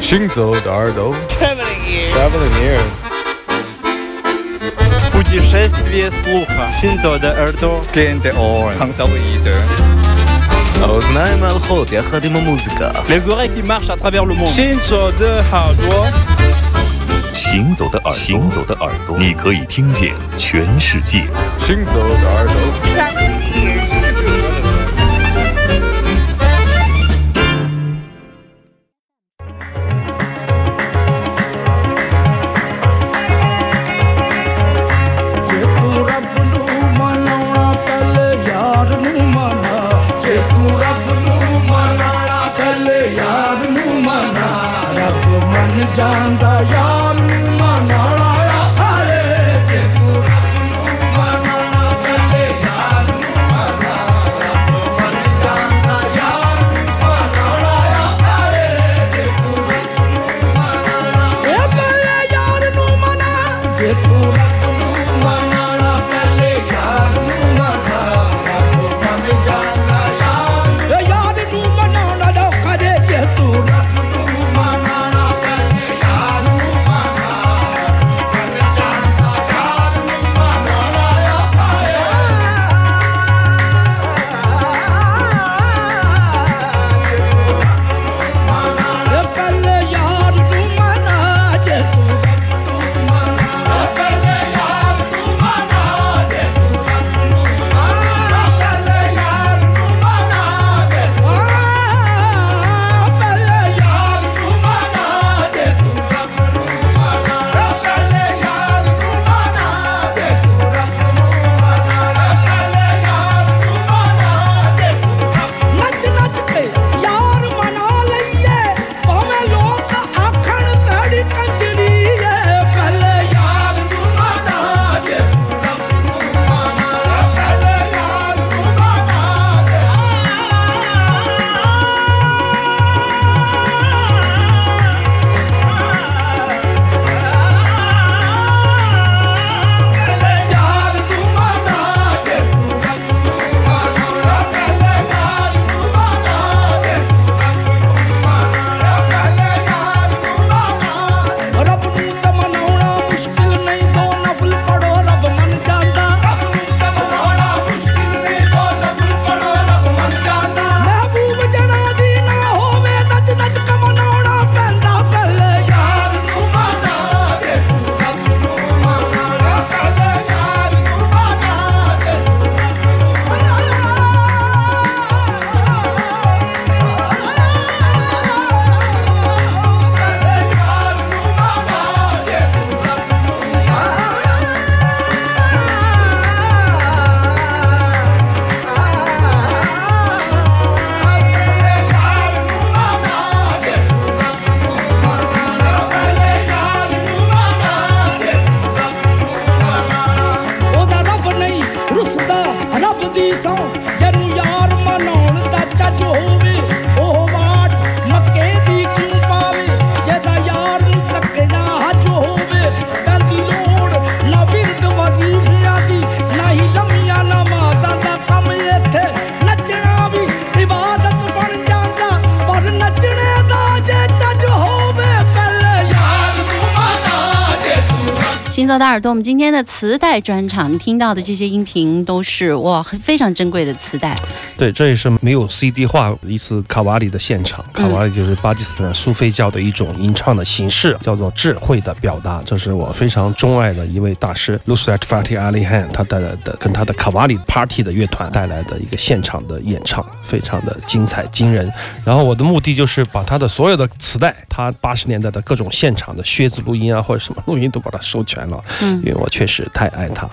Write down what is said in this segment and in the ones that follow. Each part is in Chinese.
行走的耳朵，traveling ears，путешествие слуха，行走的耳朵，кинде орн，пансавитер，ознаем алхот якоди музика，les oreilles qui marchent à travers le monde，行走的耳朵，行走的耳朵，你可以听见全世界，行走的耳朵。我们。行走的耳朵，我们今天的磁带专场听到的这些音频都是哇，非常珍贵的磁带。对，这也是没有 CD 化一次卡瓦里的现场。卡瓦里就是巴基斯坦苏菲教的一种吟唱的形式，叫做智慧的表达。这是我非常钟爱的一位大师 Lusrat f a t i Ali Han，他带来的跟他的卡瓦里 Party 的乐团带来的一个现场的演唱，非常的精彩惊人。然后我的目的就是把他的所有的磁带，他八十年代的各种现场的靴子录音啊，或者什么录音都把它收全了。嗯，因为我确实太爱他。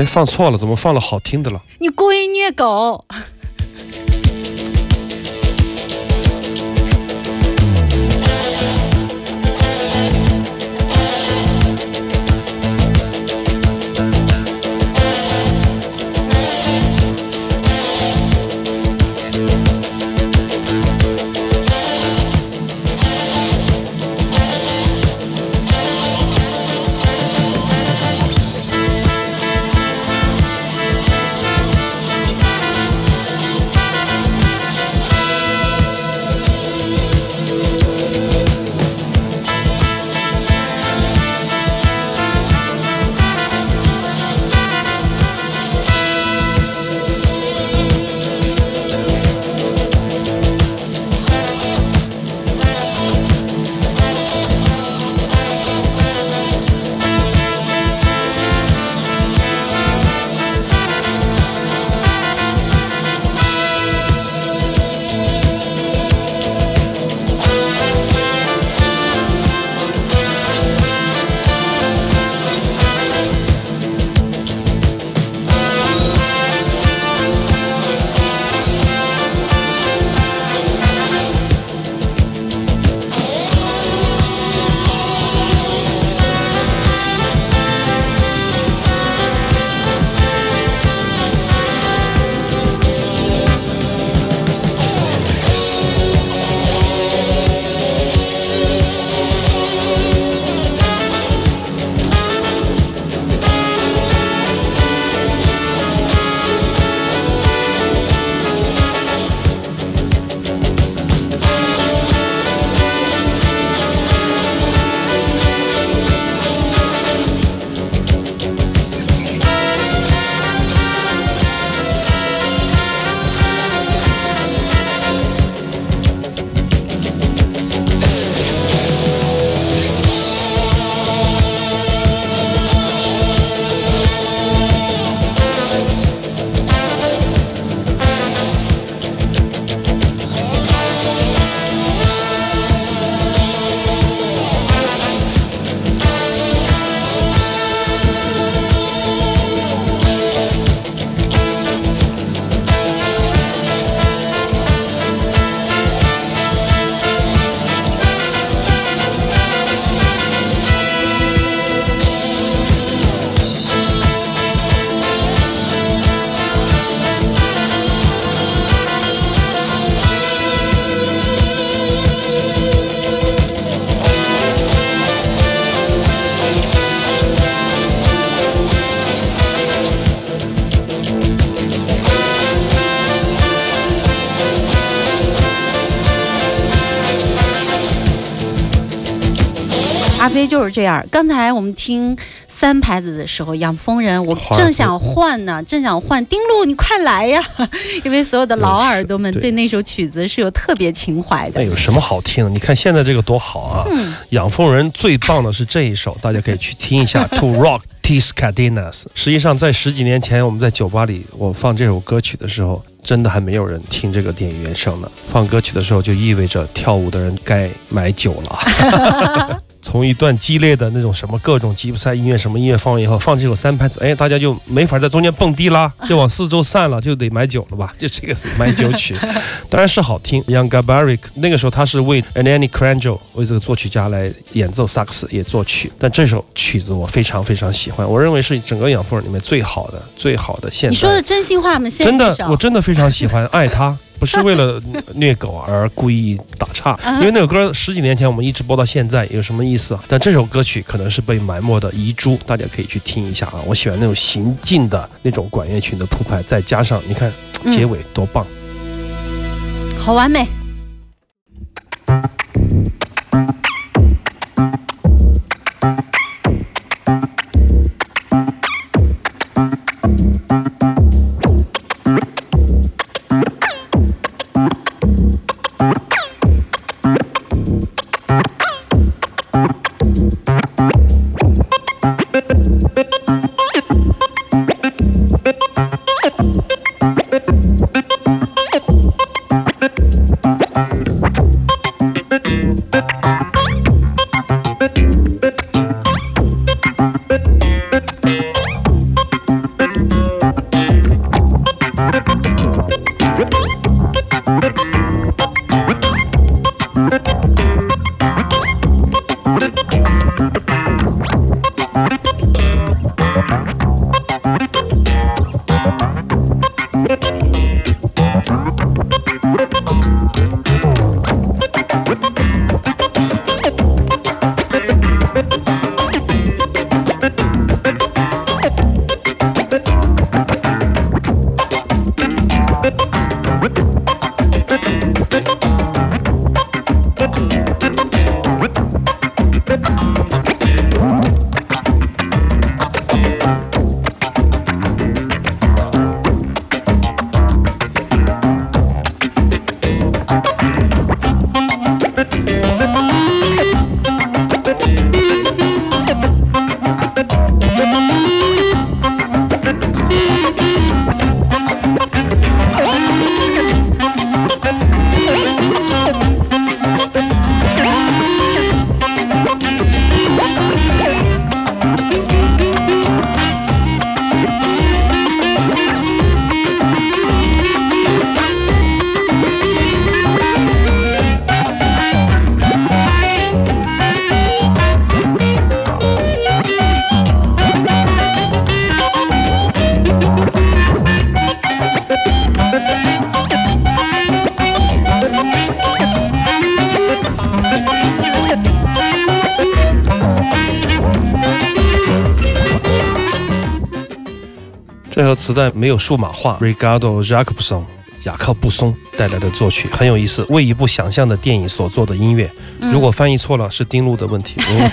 哎，放错了，怎么放了好听的了？你故意虐狗。阿飞就是这样。刚才我们听三牌子的时候，养蜂人，我正想换呢，正想换。丁路，你快来呀！因为所有的老耳朵们对对那首曲子是有特别情怀的那。有什么好听的？你看现在这个多好啊！嗯养蜂人最棒的是这一首，大家可以去听一下。To Rock Tis Cadenas。实际上，在十几年前，我们在酒吧里我放这首歌曲的时候，真的还没有人听这个电影原声呢。放歌曲的时候，就意味着跳舞的人该买酒了。从一段激烈的那种什么各种吉普赛音乐什么音乐放完以后，放这首三拍子，哎，大家就没法在中间蹦迪啦，就往四周散了，就得买酒了吧？就这个买酒曲，当然是好听。Young Gabarik 那个时候他是为 Annie Cranjo 为这个作曲家来演奏萨克斯也作曲，但这首曲子我非常非常喜欢，我认为是整个养蜂人里面最好的最好的现代。你说的真心话吗？现真的在这，首我真的非常喜欢，爱他，不是为了虐狗而故意打岔，嗯因为那首歌十几年前我们一直播到现在，有什么意思啊？但这首歌曲可能是被埋没的遗珠，大家可以去听一下啊。我喜欢那种行进的那种管乐群的铺排，再加上你看嗯结尾多棒。好完美。这首磁带没有数码化 Regardo Jacobson。雅克布松带来的作曲很有意思，为一部想象的电影所做的音乐。嗯如果翻译错了，是丁路的问题，因为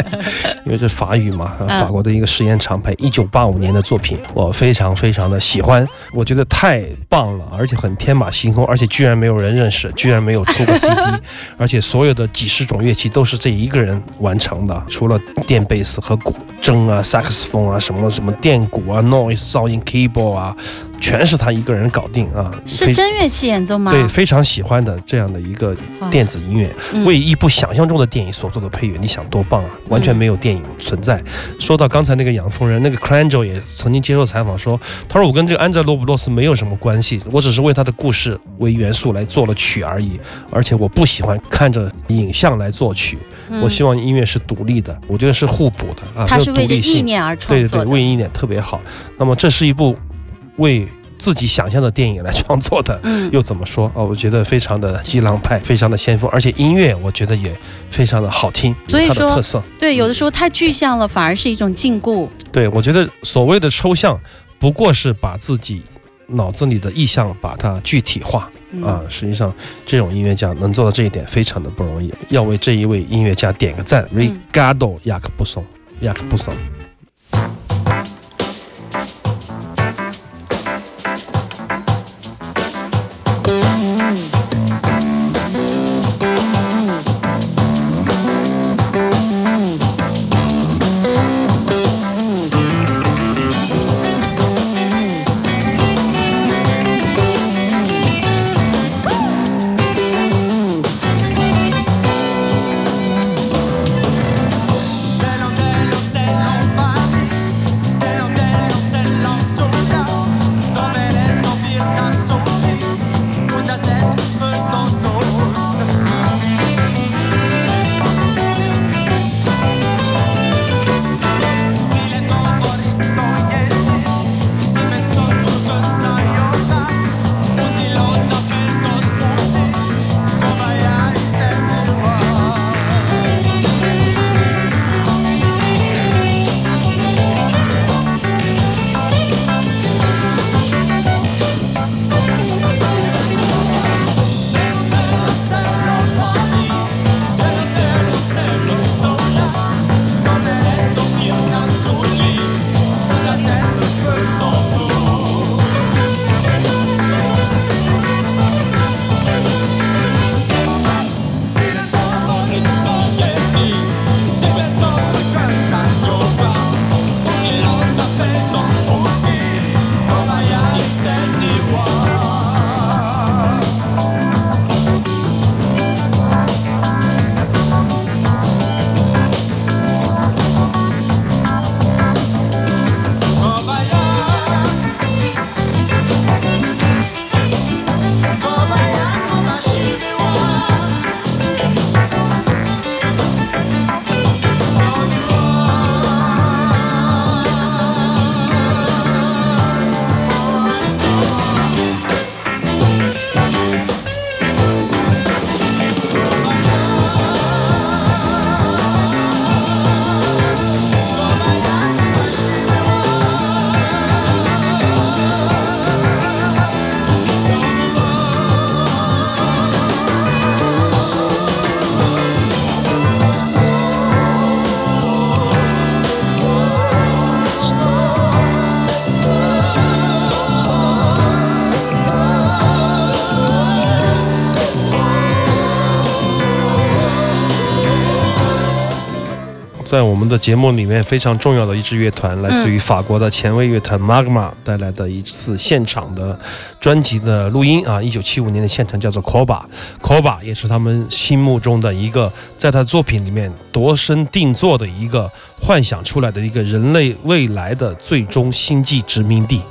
因为这法语嘛，嗯法国的一个实验长拍，一九八五年的作品，我非常非常的喜欢，我觉得太棒了，而且很天马行空，而且居然没有人认识，居然没有出过 CD，而且所有的几十种乐器都是这一个人完成的，除了电贝斯和鼓、筝啊、萨克斯风啊、什么什么电鼓啊、noise 噪音、keyboard 啊，全是他一个人搞定啊，是真乐器演奏吗？对，非常喜欢的这样的一个电子音乐，嗯为一部想象中的电影所做的配乐，你想多棒啊！完全没有电影存在。说到刚才那个养蜂人，那个 Cranjo 也曾经接受采访说，他说我跟这个安哲罗布洛斯没有什么关系，我只是为他的故事为元素来做了曲而已，而且我不喜欢看着影像来作曲，嗯我希望音乐是独立的，我觉得是互补的啊，他是为着意念而创对对对。为意念特别好。那么这是一部为自己想象的电影来创作的，嗯又怎么说啊？我觉得非常的激浪派，非常的先锋，而且音乐我觉得也非常的好听，所以说特色。对，有的时候太具象了，反而是一种禁锢。对我觉得所谓的抽象，不过是把自己脑子里的意象把它具体化。嗯啊。实际上，这种音乐家能做到这一点非常的不容易，要为这一位音乐家点个赞。嗯 Ricardo 雅克布松，雅克布松。在我们的节目里面非常重要的一支乐团，来自于法国的前卫乐团 Magma 带来的一次现场的专辑的录音啊，一九七五年的现场叫做 Koba。Koba 也是他们心目中的一个，在他作品里面度身定做的一个幻想出来的一个人类未来的最终星际殖民地。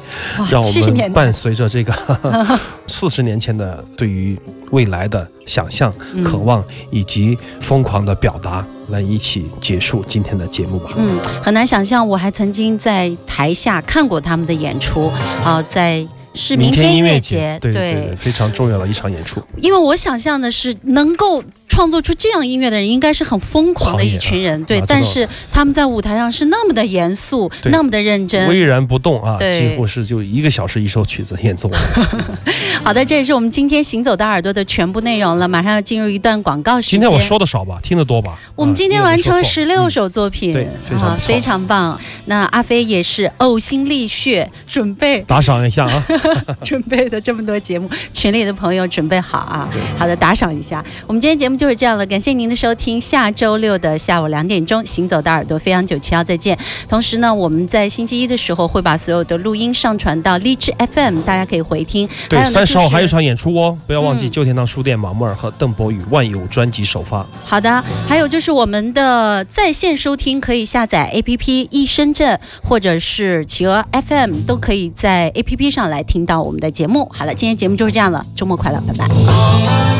让我70年代们伴随着这个 四十年前的对于未来的想象、嗯渴望以及疯狂的表达，来一起结束今天的节目吧。嗯，很难想象，我还曾经在台下看过他们的演出啊、在是明天音乐节，对对对，非常重要的一场演出。因为我想象的是能够创作出这样音乐的人，应该是很疯狂的一群人，对。啊但是他们在舞台上是那么的严肃，那么的认真。巍然不动啊，对几乎是就一个小时一首曲子演奏完。好的，这也是我们今天行走的耳朵的全部内容了。马上要进入一段广告时间。今天我说的少吧，听得多吧？我们今天啊完成了十六首作品，对非常非常棒。那阿飞也是呕心沥血准备嗯打赏一下啊。准备的这么多节目，群里的朋友准备好啊！好的，打赏一下。我们今天节目就是这样了，感谢您的收听。下周六的下午两点钟，行走的耳朵飞扬九七幺再见。同时呢，我们在星期一的时候会把所有的录音上传到荔枝 FM，大家可以回听。对，三十号还有一场演出哦，不要忘记嗯旧天堂书店马木尔和邓博宇万有专辑首发。好的，还有就是我们的在线收听可以下载 APP 一深圳或者是企鹅 FM，都可以在 APP 上来听到我们的节目。好了，今天节目就是这样了，周末快乐，拜拜。Oh